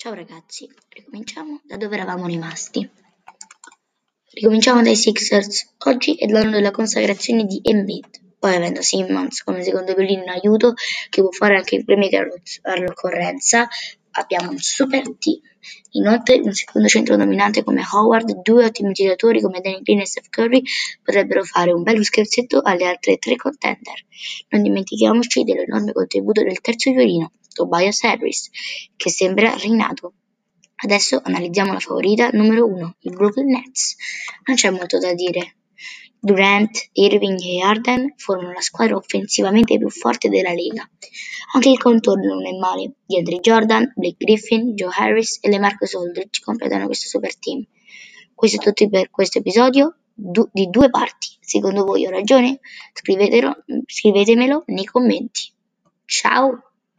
Ciao ragazzi, ricominciamo da dove eravamo rimasti. Ricominciamo dai Sixers. Oggi è l'anno della consacrazione di Embiid. Poi avendo Simmons come secondo violino in aiuto, che può fare anche i premi all'occorrenza, abbiamo un super team. Inoltre, un secondo centro dominante come Howard, due ottimi tiratori come Danny Green e Steph Curry potrebbero fare un bello scherzetto alle altre tre contender. Non dimentichiamoci dell'enorme contributo del terzo violino, Tobias Harris, che sembra rinato. Adesso analizziamo la favorita numero 1, i Brooklyn Nets. Non c'è molto da dire. Durant, Irving e Harden formano la squadra offensivamente più forte della Lega. Anche il contorno non è male. Di Andre Jordan, Blake Griffin, Joe Harris e le Marcus Aldridge completano questo super team. Questo è tutto per questo episodio du- di due parti. Secondo voi ho ragione? Scrivetemelo nei commenti. Ciao!